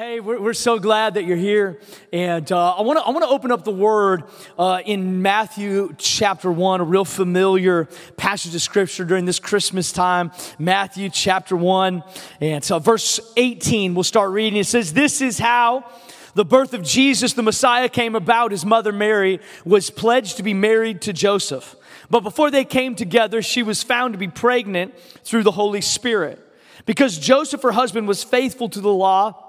Hey, we're, we're so glad that you're here. And uh, I want to I wanna open up the word uh, in Matthew chapter 1, a real familiar passage of scripture during this Christmas time. Matthew chapter 1. And so, verse 18, we'll start reading. It says, This is how the birth of Jesus, the Messiah, came about. His mother Mary was pledged to be married to Joseph. But before they came together, she was found to be pregnant through the Holy Spirit. Because Joseph, her husband, was faithful to the law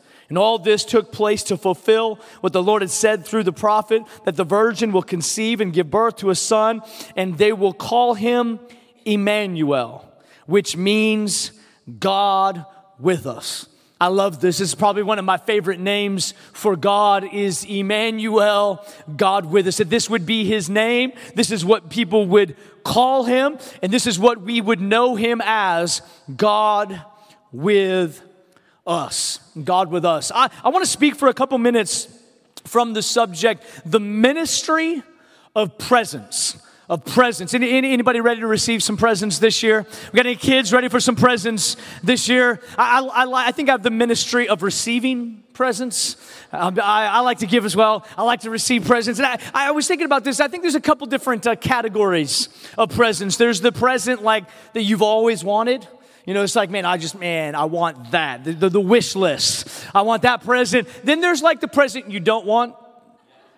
And all this took place to fulfill what the Lord had said through the prophet that the virgin will conceive and give birth to a son, and they will call him Emmanuel, which means God with us. I love this. This is probably one of my favorite names for God is Emmanuel, God with us. That this would be his name. This is what people would call him, and this is what we would know him as God with us. God with us. I, I want to speak for a couple minutes from the subject, the ministry of presence. Of presents. Any, anybody ready to receive some presents this year? We got any kids ready for some presents this year? I, I, I think I have the ministry of receiving presents. Um, I, I, like to give as well. I like to receive presents. And I, I was thinking about this. I think there's a couple different uh, categories of presents. There's the present like that you've always wanted. You know, it's like, man, I just, man, I want that. The, the, the wish list. I want that present. Then there's like the present you don't want.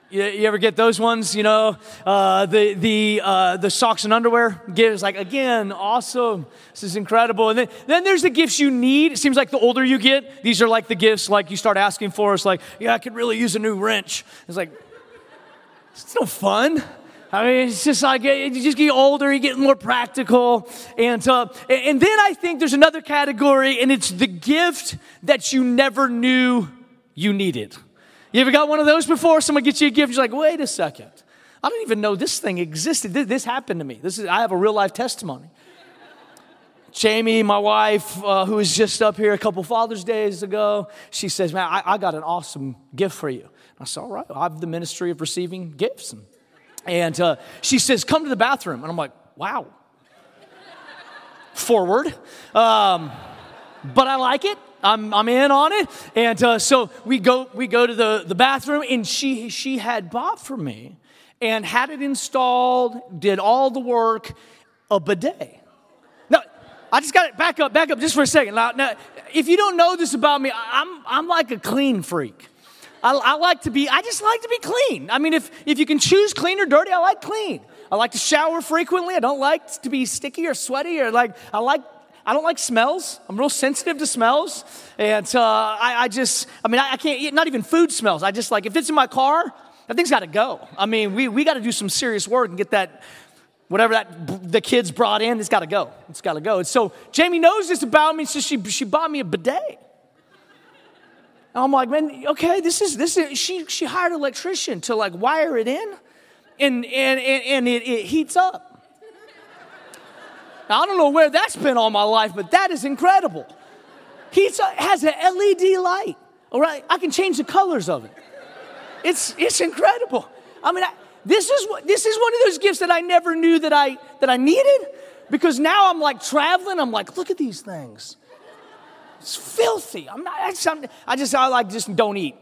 You, you ever get those ones? You know, uh, the the uh, the socks and underwear gives like again, awesome. This is incredible. And then then there's the gifts you need. It seems like the older you get, these are like the gifts like you start asking for. It's like, yeah, I could really use a new wrench. It's like, it's no fun. I mean, it's just like you just get older, you get more practical, and uh, and then I think there's another category, and it's the gift that you never knew you needed. You ever got one of those before? Someone gets you a gift, you're like, wait a second, I didn't even know this thing existed. This, happened to me. This is I have a real life testimony. Jamie, my wife, uh, who was just up here a couple Father's Days ago, she says, Man, I, I got an awesome gift for you. I said, All right, I have the ministry of receiving gifts. And and uh, she says, Come to the bathroom. And I'm like, Wow. Forward. Um, but I like it. I'm, I'm in on it. And uh, so we go, we go to the, the bathroom, and she, she had bought for me and had it installed, did all the work, a bidet. Now, I just got it back up, back up just for a second. Now, now, if you don't know this about me, I'm, I'm like a clean freak. I, I, like to be, I just like to be clean. I mean, if, if you can choose clean or dirty, I like clean. I like to shower frequently. I don't like to be sticky or sweaty or like, I like, I don't like smells. I'm real sensitive to smells. And uh, I, I, just, I mean, I, I can't eat, not even food smells. I just like, if it's in my car, that thing's got to go. I mean, we, we got to do some serious work and get that, whatever that the kids brought in, it's got to go. It's got to go. And so Jamie knows this about me, so she, she bought me a bidet. And I'm like, man, okay, this is this is she she hired an electrician to like wire it in, and and and, and it, it heats up. Now, I don't know where that's been all my life, but that is incredible. Up, has an LED light. All right, I can change the colors of it. It's it's incredible. I mean, I, this is what this is one of those gifts that I never knew that I that I needed because now I'm like traveling. I'm like, look at these things. It's filthy. I'm not, I just, I'm, I just, I like, just don't eat.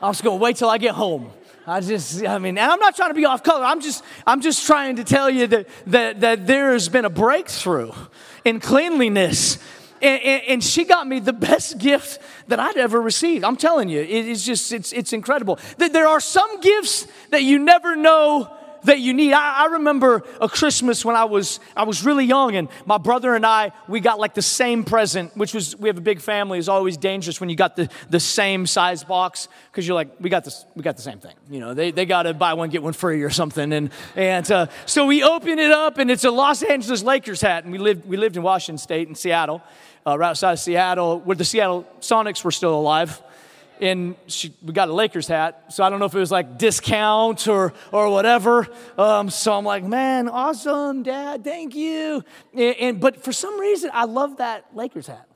I'm just gonna wait till I get home. I just, I mean, and I'm not trying to be off color. I'm just, I'm just trying to tell you that, that, that there has been a breakthrough in cleanliness. And, and, and, she got me the best gift that I'd ever received. I'm telling you, it is just, it's, it's incredible. There are some gifts that you never know that you need. I, I, remember a Christmas when I was I was really young, and my brother and I we got like the same present, which was we have a big family. It's always dangerous when you got the, the same size box because you're like we got this we got the same thing. You know they, they got to buy one get one free or something, and and uh, so we open it up, and it's a Los Angeles Lakers hat, and we lived we lived in Washington State in Seattle, uh, right outside of Seattle, where the Seattle Sonics were still alive and she, we got a Lakers hat. So I don't know if it was like discount or, or whatever. Um, so I'm like, man, awesome, dad, thank you. And, and, but for some reason, I love that Lakers hat.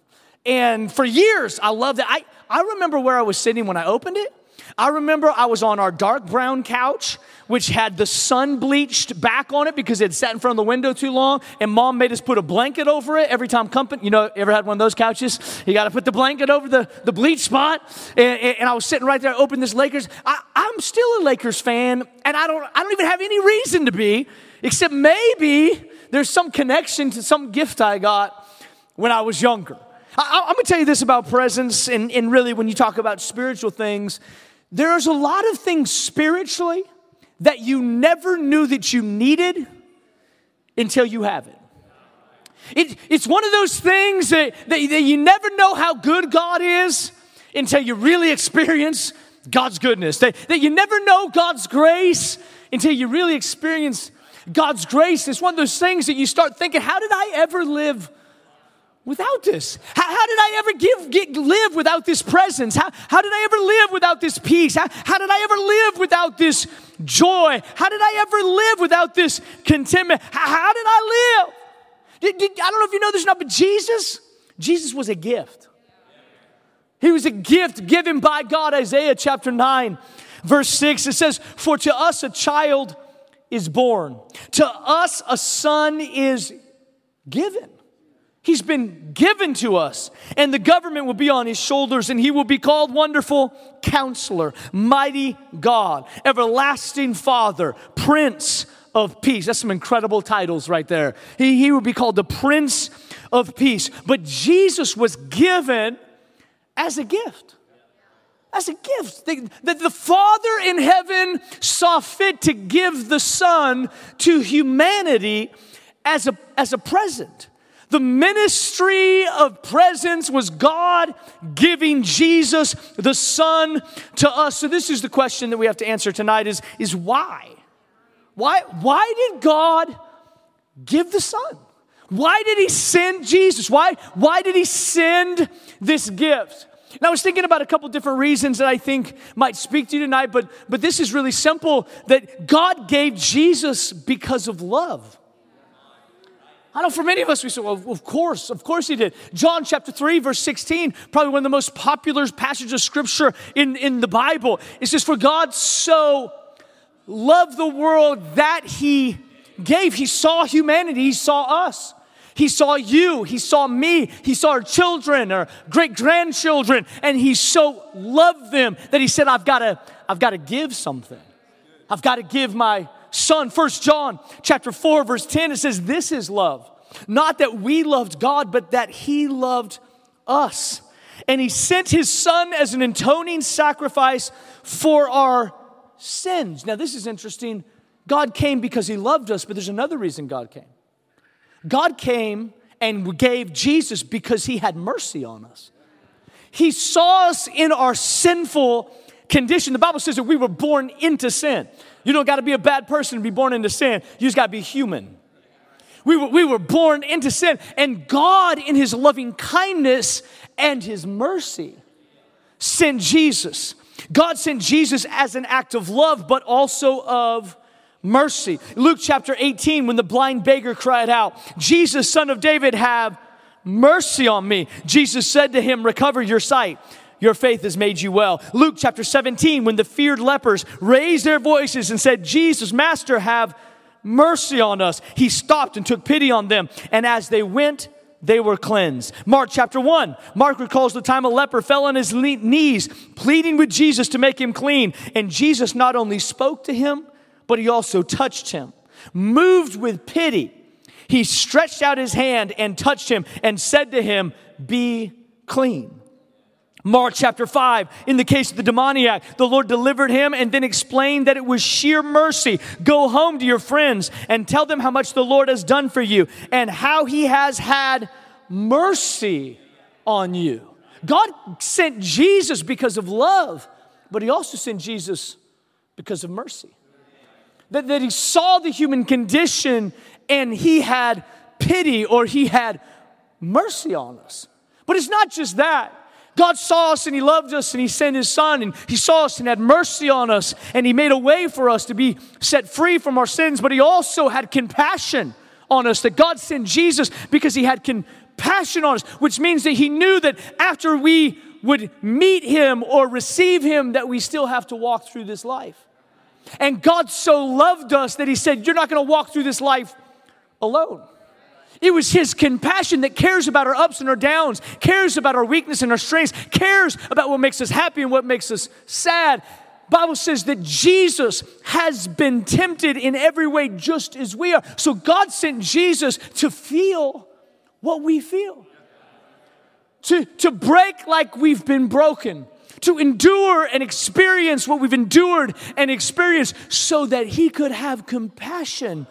And for years, I loved it. I, I remember where I was sitting when I opened it. I remember I was on our dark brown couch, which had the sun bleached back on it because it sat in front of the window too long, and mom made us put a blanket over it every time company, you know, ever had one of those couches? You got to put the blanket over the, the bleach spot. And, and I was sitting right there, I opened this Lakers. I, I'm still a Lakers fan, and I don't, I don't even have any reason to be, except maybe there's some connection to some gift I got when I was younger. I, am going to tell you this about presents, and, and really when you talk about spiritual things, there's a lot of things spiritually that you never knew that you needed until you have it. it it's one of those things that, that, that you never know how good God is until you really experience God's goodness. That, that you never know God's grace until you really experience God's grace. It's one of those things that you start thinking, how did I ever live without this? How, how did I ever give, get, live without this presence? How, how did I ever live without this peace? How, how did I ever live without this joy? How did I ever live without this contentment? How, how did I live? Did, did, I don't know if you know this or not, but Jesus, Jesus was a gift. He was a gift given by God, Isaiah chapter 9, verse 6. It says, For to us a child is born, to us a son is given. He's been given to us, and the government will be on his shoulders, and he will be called Wonderful Counselor, Mighty God, Everlasting Father, Prince of Peace. That's some incredible titles right there. He, he will be called the Prince of Peace. But Jesus was given as a gift. As a gift. That the Father in heaven saw fit to give the Son to humanity as a, as a present. The ministry of presence was God giving Jesus the Son to us. So this is the question that we have to answer tonight is, is why? Why, why did God give the Son? Why did he send Jesus? Why, why did he send this gift? And I was thinking about a couple different reasons that I think might speak to you tonight, but, but this is really simple that God gave Jesus because of love. I know for many of us, we say, well, of course, of course he did. John chapter 3, verse 16, probably one of the most popular passages of scripture in, in the Bible. It says, For God so loved the world that he gave. He saw humanity, he saw us. He saw you, he saw me, he saw our children, our great grandchildren, and he so loved them that he said, I've got to, I've got to give something. I've got to give my son. First John chapter 4 verse 10 it says this is love. Not that we loved God but that he loved us. And he sent his son as an atoning sacrifice for our sins. Now this is interesting. God came because he loved us, but there's another reason God came. God came and gave Jesus because he had mercy on us. He saw us in our sinful condition. The Bible says that we were born into sin. You don't got to be a bad person to be born into sin. You just got to be human. We were, we were born into sin. And God, in His loving kindness and His mercy, sent Jesus. God sent Jesus as an act of love, but also of mercy. Luke chapter 18, when the blind beggar cried out, Jesus, son of David, have mercy on me. Jesus said to him, Recover your sight your faith has made you well. Luke chapter 17, when the feared lepers raised their voices and said, Jesus, Master, have mercy on us, he stopped and took pity on them. And as they went, they were cleansed. Mark chapter 1, Mark recalls the time a leper fell on his knees, pleading with Jesus to make him clean. And Jesus not only spoke to him, but he also touched him. Moved with pity, he stretched out his hand and touched him and said to him, Be clean. Mark chapter 5, in the case of the demoniac, the Lord delivered him and then explained that it was sheer mercy. Go home to your friends and tell them how much the Lord has done for you and how he has had mercy on you. God sent Jesus because of love, but he also sent Jesus because of mercy. That, that he saw the human condition and he had pity or he had mercy on us. But it's not just that. God saw us and He loved us and He sent His Son and He saw us and had mercy on us and He made a way for us to be set free from our sins, but He also had compassion on us, that God sent Jesus because He had compassion on us, which means that He knew that after we would meet Him or receive Him, that we still have to walk through this life. And God so loved us that He said, You're not going to walk through this life alone. It was His compassion that cares about our ups and our downs, cares about our weakness and our strengths, cares about what makes us happy and what makes us sad. Bible says that Jesus has been tempted in every way just as we are. So God sent Jesus to feel what we feel. To, to break like we've been broken to endure and experience what we've endured and experienced so that he could have compassion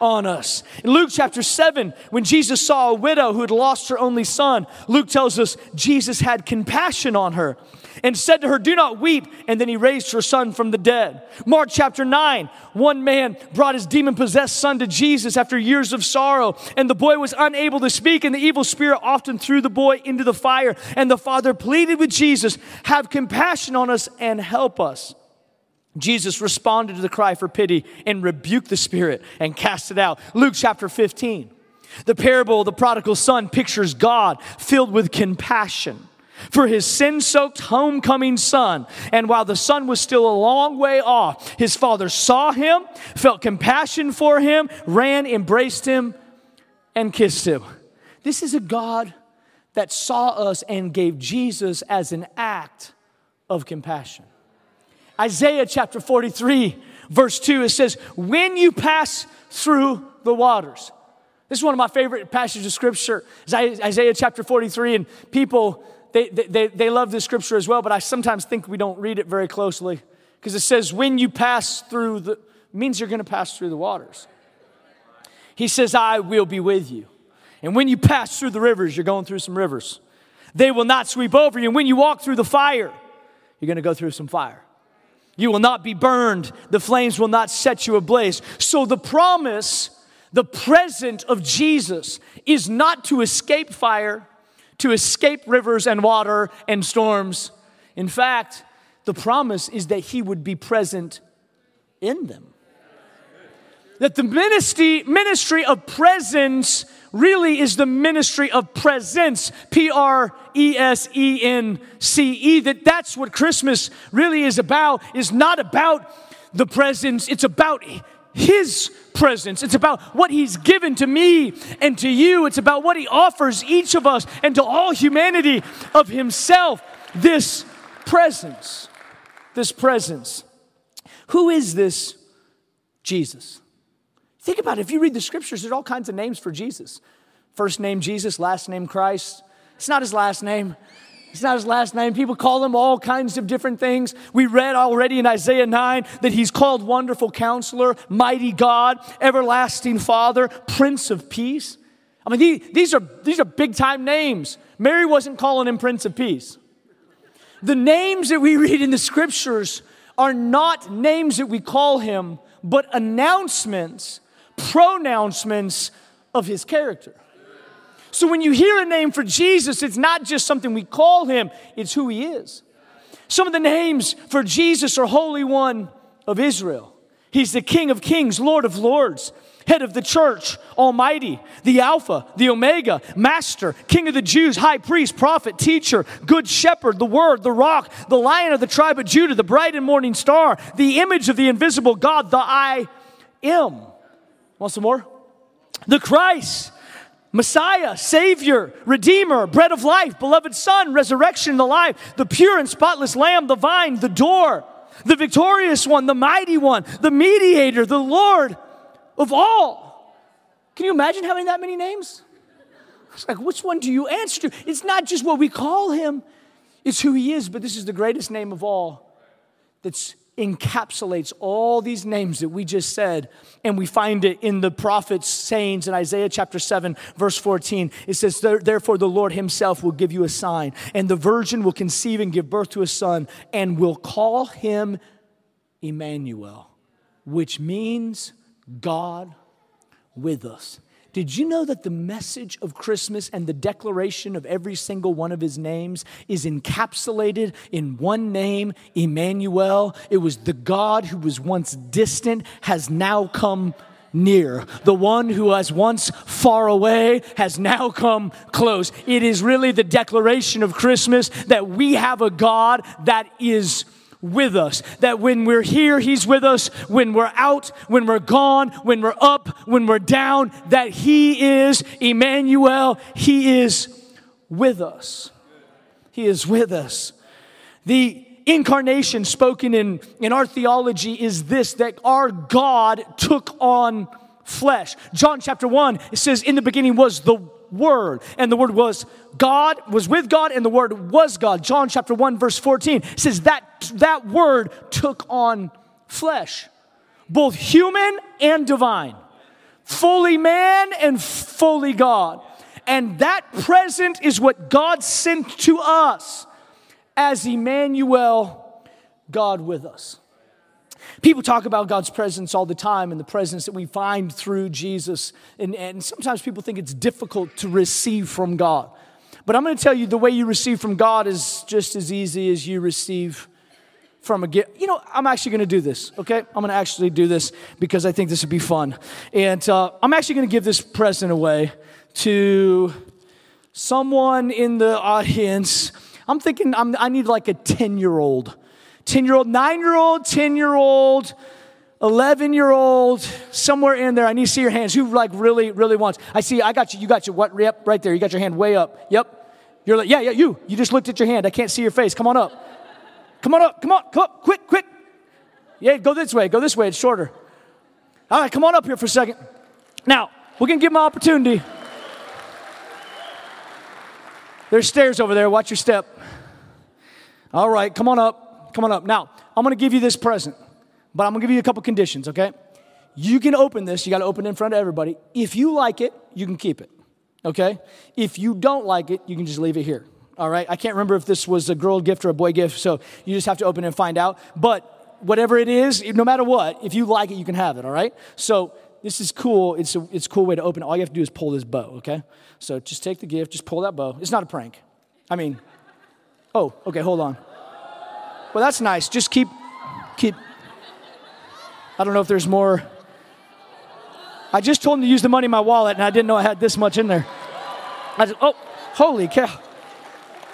on us. In Luke chapter 7, when Jesus saw a widow who had lost her only son, Luke tells us Jesus had compassion on her and said to her, Do not weep. And then he raised her son from the dead. Mark chapter 9, one man brought his demon possessed son to Jesus after years of sorrow, and the boy was unable to speak, and the evil spirit often threw the boy into the fire. And the father pleaded with Jesus, Have compassion on us and help us. Jesus responded to the cry for pity and rebuked the spirit and cast it out. Luke chapter 15. The parable of the prodigal son pictures God filled with compassion for his sin soaked homecoming son. And while the son was still a long way off, his father saw him, felt compassion for him, ran, embraced him, and kissed him. This is a God that saw us and gave Jesus as an act of compassion. Isaiah chapter 43, verse 2, it says, When you pass through the waters. This is one of my favorite passages of scripture, Isaiah chapter 43. And people, they, they, they love this scripture as well, but I sometimes think we don't read it very closely because it says, When you pass through the, means you're going to pass through the waters. He says, I will be with you. And when you pass through the rivers, you're going through some rivers. They will not sweep over you. And when you walk through the fire, you're going to go through some fire. You will not be burned. The flames will not set you ablaze. So the promise, the present of Jesus is not to escape fire, to escape rivers and water and storms. In fact, the promise is that he would be present in them. That the ministry, ministry of presence really is the ministry of presence, P R E S E N C E. That that's what Christmas really is about, is not about the presence, it's about his presence. It's about what He's given to me and to you. It's about what He offers each of us and to all humanity of Himself. This presence. This presence. Who is this Jesus? Think about it. If you read the scriptures, there's all kinds of names for Jesus. First name Jesus, last name Christ. It's not his last name. It's not his last name. People call him all kinds of different things. We read already in Isaiah 9 that he's called Wonderful Counselor, Mighty God, Everlasting Father, Prince of Peace. I mean, these are, these are big time names. Mary wasn't calling him Prince of Peace. The names that we read in the scriptures are not names that we call him, but announcements pronouncements of his character. So when you hear a name for Jesus, it's not just something we call him, it's who he is. Some of the names for Jesus are Holy One of Israel. He's the King of Kings, Lord of Lords, Head of the church, Almighty, the Alpha, the Omega, Master, King of the Jews, High Priest, Prophet, Teacher, Good Shepherd, the Word, the Rock, the Lion of the tribe of Judah, the bright and morning star, the image of the invisible God, the I am. Want some more? The Christ, Messiah, Savior, Redeemer, bread of life, beloved Son, resurrection, the life, the pure and spotless Lamb, the vine, the door, the victorious one, the mighty one, the mediator, the Lord of all. Can you imagine having that many names? It's like, which one do you answer to? It's not just what we call him, it's who he is, but this is the greatest name of all that's encapsulates all these names that we just said, and we find it in the prophets' sayings in Isaiah chapter 7, verse 14. It says, Therefore, the Lord himself will give you a sign, and the virgin will conceive and give birth to a son, and will call him Emmanuel, which means God with us. Did you know that the message of Christmas and the declaration of every single one of his names is encapsulated in one name, Emmanuel? It was the God who was once distant has now come near. The one who was once far away has now come close. It is really the declaration of Christmas that we have a God that is with us. That when we're here, He's with us. When we're out, when we're gone, when we're up, when we're down, that He is Emmanuel. He is with us. He is with us. The incarnation spoken in, in our theology is this that our God took on flesh. John chapter 1, it says, In the beginning was the Word, and the Word was God, was with God, and the Word was God. John chapter 1, verse 14 says that that Word took on flesh, both human and divine, fully man and fully God. And that present is what God sent to us as Emmanuel, God with us. People talk about God's presence all the time and the presence that we find through Jesus. And, and sometimes people think it's difficult to receive from God. But I'm going to tell you the way you receive from God is just as easy as you receive from a gift. You know, I'm actually going to do this, okay? I'm going to actually do this because I think this would be fun. And uh, I'm actually going to give this present away to someone in the audience I'm thinking I'm, i need like a 10 year old, 10 year old, nine year old, 10 year old, 11 year old, somewhere in there. I need to see your hands. Who like really, really wants? I see, I got you. You got your what? Yep, right there. You got your hand way up. Yep. You're like, yeah, yeah, you. You just looked at your hand. I can't see your face. Come on up. Come on up. Come on. Come up. Quick, quick. Yeah, go this way. Go this way. It's shorter. All right, come on up here for a second. Now, we're going to give them an opportunity. There's stairs over there. Watch your step. All right, come on up. Come on up. Now, I'm to give you this present, but I'm to give you a couple conditions, okay? You can open this. You got to open it in front of everybody. If you like it, you can keep it, okay? If you don't like it, you can just leave it here. All right? I can't remember if this was a girl gift or a boy gift, so you just have to open it and find out. But whatever it is, no matter what, if you like it, you can have it, all right? So this is cool. It's a, it's a cool way to open it. All you have to do is pull this bow, okay? So just take the gift, just pull that bow. It's not a prank. I mean, oh, okay, hold on. Well, that's nice. Just keep, keep. I don't know if there's more. I just told him to use the money in my wallet, and I didn't know I had this much in there. I said, oh, holy cow.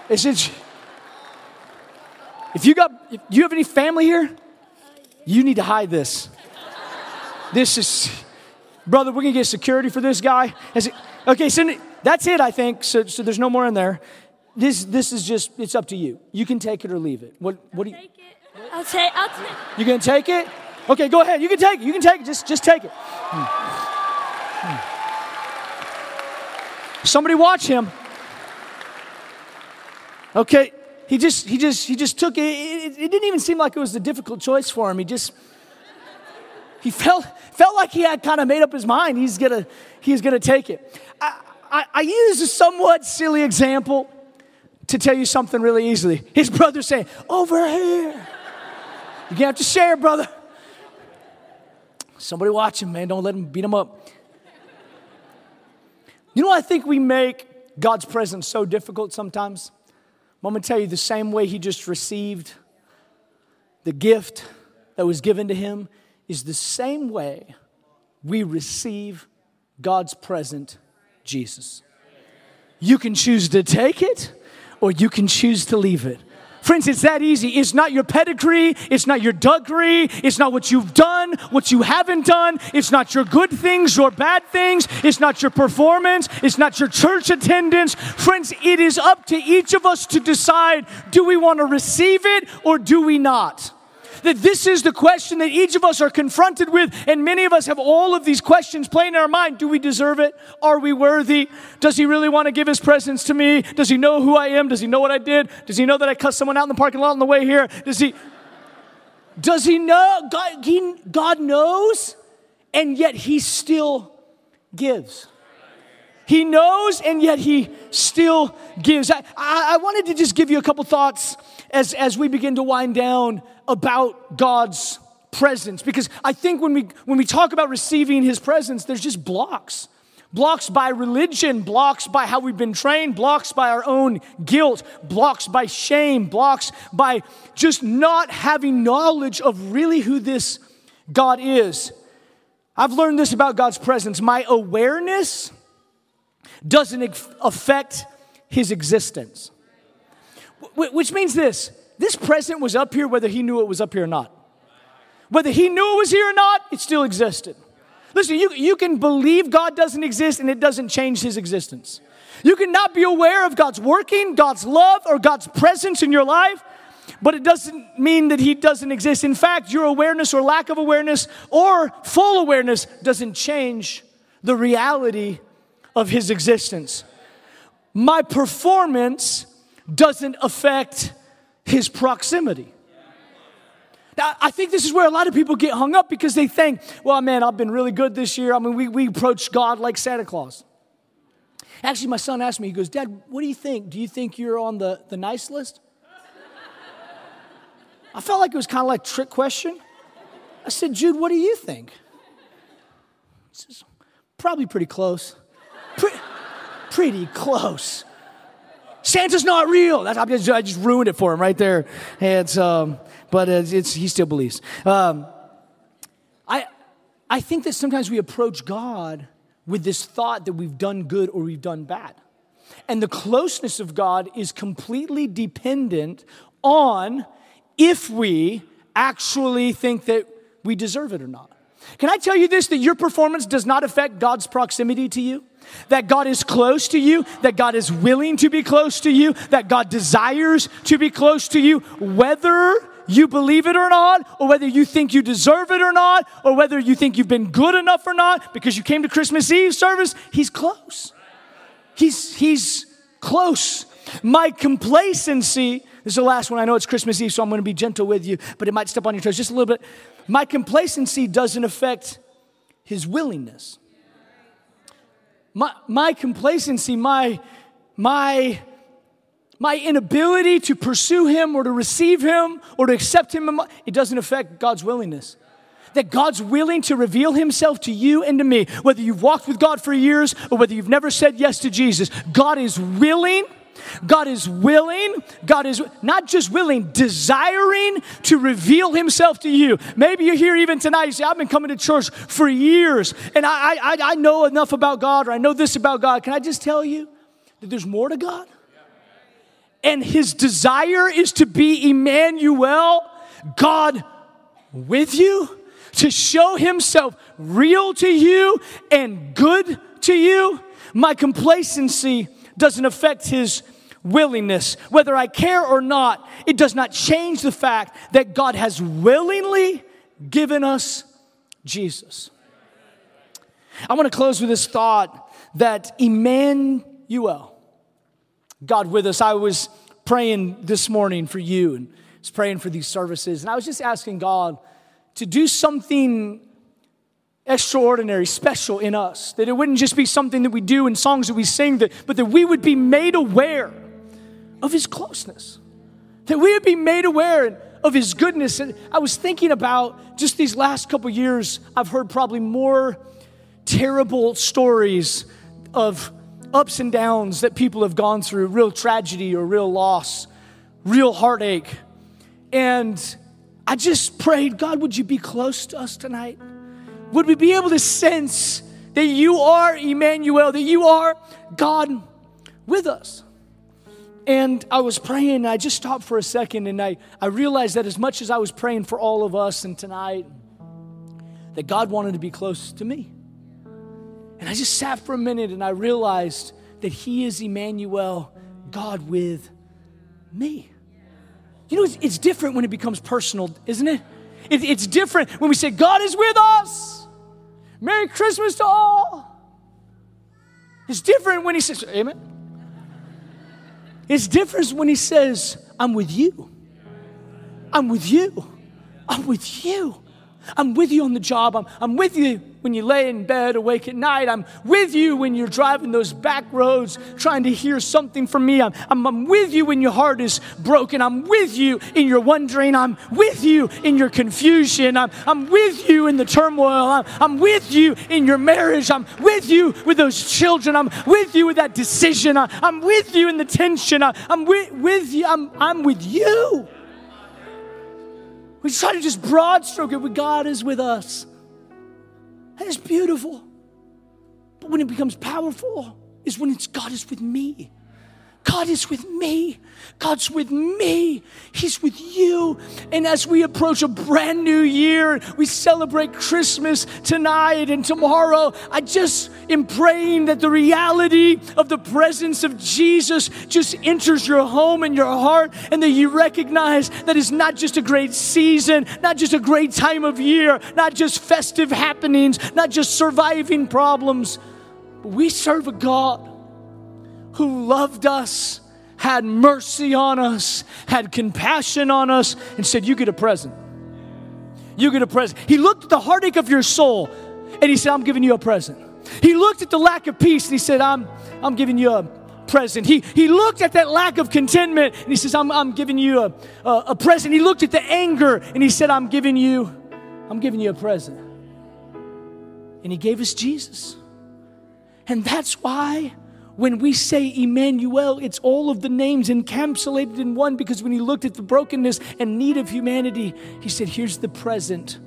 It's just, if you got, if you have any family here, you need to hide this. This is, brother, we're gonna get security for this guy. It, okay, so that's it, I think. So, so there's no more in there. This, this is just, it's up to you. You can take it or leave it. What, what do you? Take it. I'll take. I'll take. You gonna take it? Okay, go ahead. You can take it. You can take it. Just, just take it. Hmm. Hmm. Somebody watch him. Okay, he just, he just, he just took it. It, it didn't even seem like it was a difficult choice for him. He just he felt, felt like he had kind of made up his mind. He's gonna, he's gonna take it. I, I, I use a somewhat silly example to tell you something really easily. His brother saying, Over here. You're gonna have to share, brother. Somebody watch him, man. Don't let him beat him up. You know, I think we make God's presence so difficult sometimes. I'm gonna tell you the same way he just received the gift that was given to him is the same way we receive God's present Jesus. You can choose to take it or you can choose to leave it. Friends, it's that easy. It's not your pedigree. It's not your degree. It's not what you've done, what you haven't done. It's not your good things or bad things. It's not your performance. It's not your church attendance. Friends, it is up to each of us to decide do we want to receive it or do we not? That this is the question that each of us are confronted with, and many of us have all of these questions playing in our mind. Do we deserve it? Are we worthy? Does he really want to give his presence to me? Does he know who I am? Does he know what I did? Does he know that I cussed someone out in the parking lot on the way here? Does he does he know God, he, God knows and yet he still gives he knows and yet he still gives I, I, wanted to just give you a couple thoughts as, as we begin to wind down about God's presence because I think when we when we talk about receiving his presence there's just blocks blocks by religion, blocks by how we've been trained, blocks by our own guilt, blocks by shame, blocks by just not having knowledge of really who this God is. I've learned this about God's presence. My awareness doesn't affect his existence. Which means this this present was up here whether he knew it was up here or not. Whether he knew it was here or not, it still existed. Listen, you, you can believe God doesn't exist and it doesn't change his existence. You can not be aware of God's working, God's love, or God's presence in your life, but it doesn't mean that he doesn't exist. In fact, your awareness or lack of awareness or full awareness doesn't change the reality of his existence. My performance doesn't affect his proximity. Now, I think this is where a lot of people get hung up because they think, well, man, I've been really good this year. I mean, we, we approach God like Santa Claus. Actually, my son asked me, he goes, Dad, what do you think? Do you think you're on the, the nice list? I felt like it was kind of like a trick question. I said, Jude, what do you think? He says, probably pretty close. Pre- pretty close. Santa's not real. That's, I just, I just ruined it for him right there. And um, but it's, it's, he still believes. Um, I, I think that sometimes we approach God with this thought that we've done good or we've done bad. And the closeness of God is completely dependent on if we actually think that we deserve it or not. Can I tell you this that your performance does not affect God's proximity to you? That God is close to you, that God is willing to be close to you, that God desires to be close to you, whether you believe it or not, or whether you think you deserve it or not, or whether you think you've been good enough or not because you came to Christmas Eve service, he's close. He's, he's close. My complacency, this is the last one. I know it's Christmas Eve, so I'm going to be gentle with you, but it might step on your toes just a little bit. My complacency doesn't affect his willingness. My, my complacency, my, my my inability to pursue him or to receive him or to accept him, it doesn't affect God's willingness. That God's willing to reveal himself to you and to me, whether you've walked with God for years or whether you've never said yes to Jesus. God is willing. God is willing. God is not just willing, desiring to reveal himself to you. Maybe you're here even tonight. You say, I've been coming to church for years and I, I, I know enough about God or I know this about God. Can I just tell you that there's more to God? and his desire is to be Emmanuel, God with you, to show himself real to you and good to you. My complacency doesn't affect his willingness. Whether I care or not, it does not change the fact that God has willingly given us Jesus. I want to close with this thought that Emmanuel, God with us. I was praying this morning for you and was praying for these services, and I was just asking God to do something extraordinary, special in us. That it wouldn't just be something that we do in songs that we sing, that, but that we would be made aware of His closeness. That we would be made aware of His goodness. And I was thinking about just these last couple years, I've heard probably more terrible stories of ups and downs that people have gone through, real tragedy or real loss, real heartache. And I just prayed, God, would you be close to us tonight? Would we be able to sense that you are Emmanuel, that you are God with us? And I was praying, and I just stopped for a second, and I, I realized that as much as I was praying for all of us and tonight, that God wanted to be close to me. And I just sat for a minute and I realized that He is Emmanuel, God with me. You know, it's, it's different when it becomes personal, isn't it? It? It's different when we say, God is with us. Merry Christmas to all. It's different when He says, Amen. It's different when He says, I'm with you. I'm with you. I'm with you. I'm with you on the job. I'm, I'm with you when you lay in bed awake at night. I'm with you when you're driving those back roads trying to hear something from me. I'm, I'm, I'm with you when your heart is broken. I'm with you in your wondering. I'm with you in your confusion. I'm, I'm with you in the turmoil. I'm, I'm with you in your marriage. I'm with you with those children. I'm with you with that decision. I, I'm with you in the tension. I, I'm with, with you. I'm, I'm with you. We try to just broad stroke it, but God is with us. That is beautiful. But when it becomes powerful, is when it's God is with me. God is with me. God's with me. He's with you. And as we approach a brand new year, we celebrate Christmas tonight and tomorrow. I just am praying that the reality of the presence of Jesus just enters your home and your heart, and that you recognize that it's not just a great season, not just a great time of year, not just festive happenings, not just surviving problems. But we serve a God who loved us, had mercy on us, had compassion on us, and said, You get a present. You get a present. He looked at the heartache of your soul and he said, I'm giving you a present. He looked at the lack of peace and he said, I'm, I'm giving you a present. He, he looked at that lack of contentment and he says, I'm, I'm giving you a, a, a present. He looked at the anger and he said, I'm giving you, I'm giving you a present. And he gave us Jesus. And that's why when we say Emmanuel, it's all of the names encapsulated in one because when he looked at the brokenness and need of humanity, he said, Here's the present.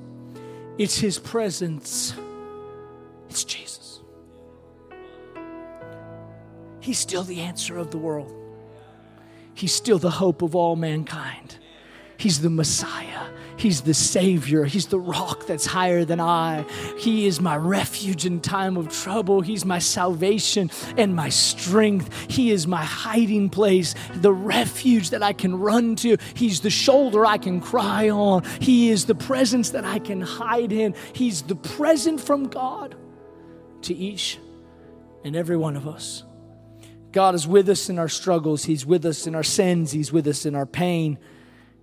It's his presence. It's Jesus. He's still the answer of the world, he's still the hope of all mankind. He's the Messiah. He's the Savior. He's the rock that's higher than I. He is my refuge in time of trouble. He's my salvation and my strength. He is my hiding place, the refuge that I can run to. He's the shoulder I can cry on. He is the presence that I can hide in. He's the present from God to each and every one of us. God is with us in our struggles. He's with us in our sins. He's with us in our pain.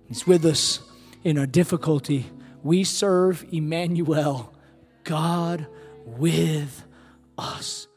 He's with us in our difficulty. We serve Emmanuel, God with us.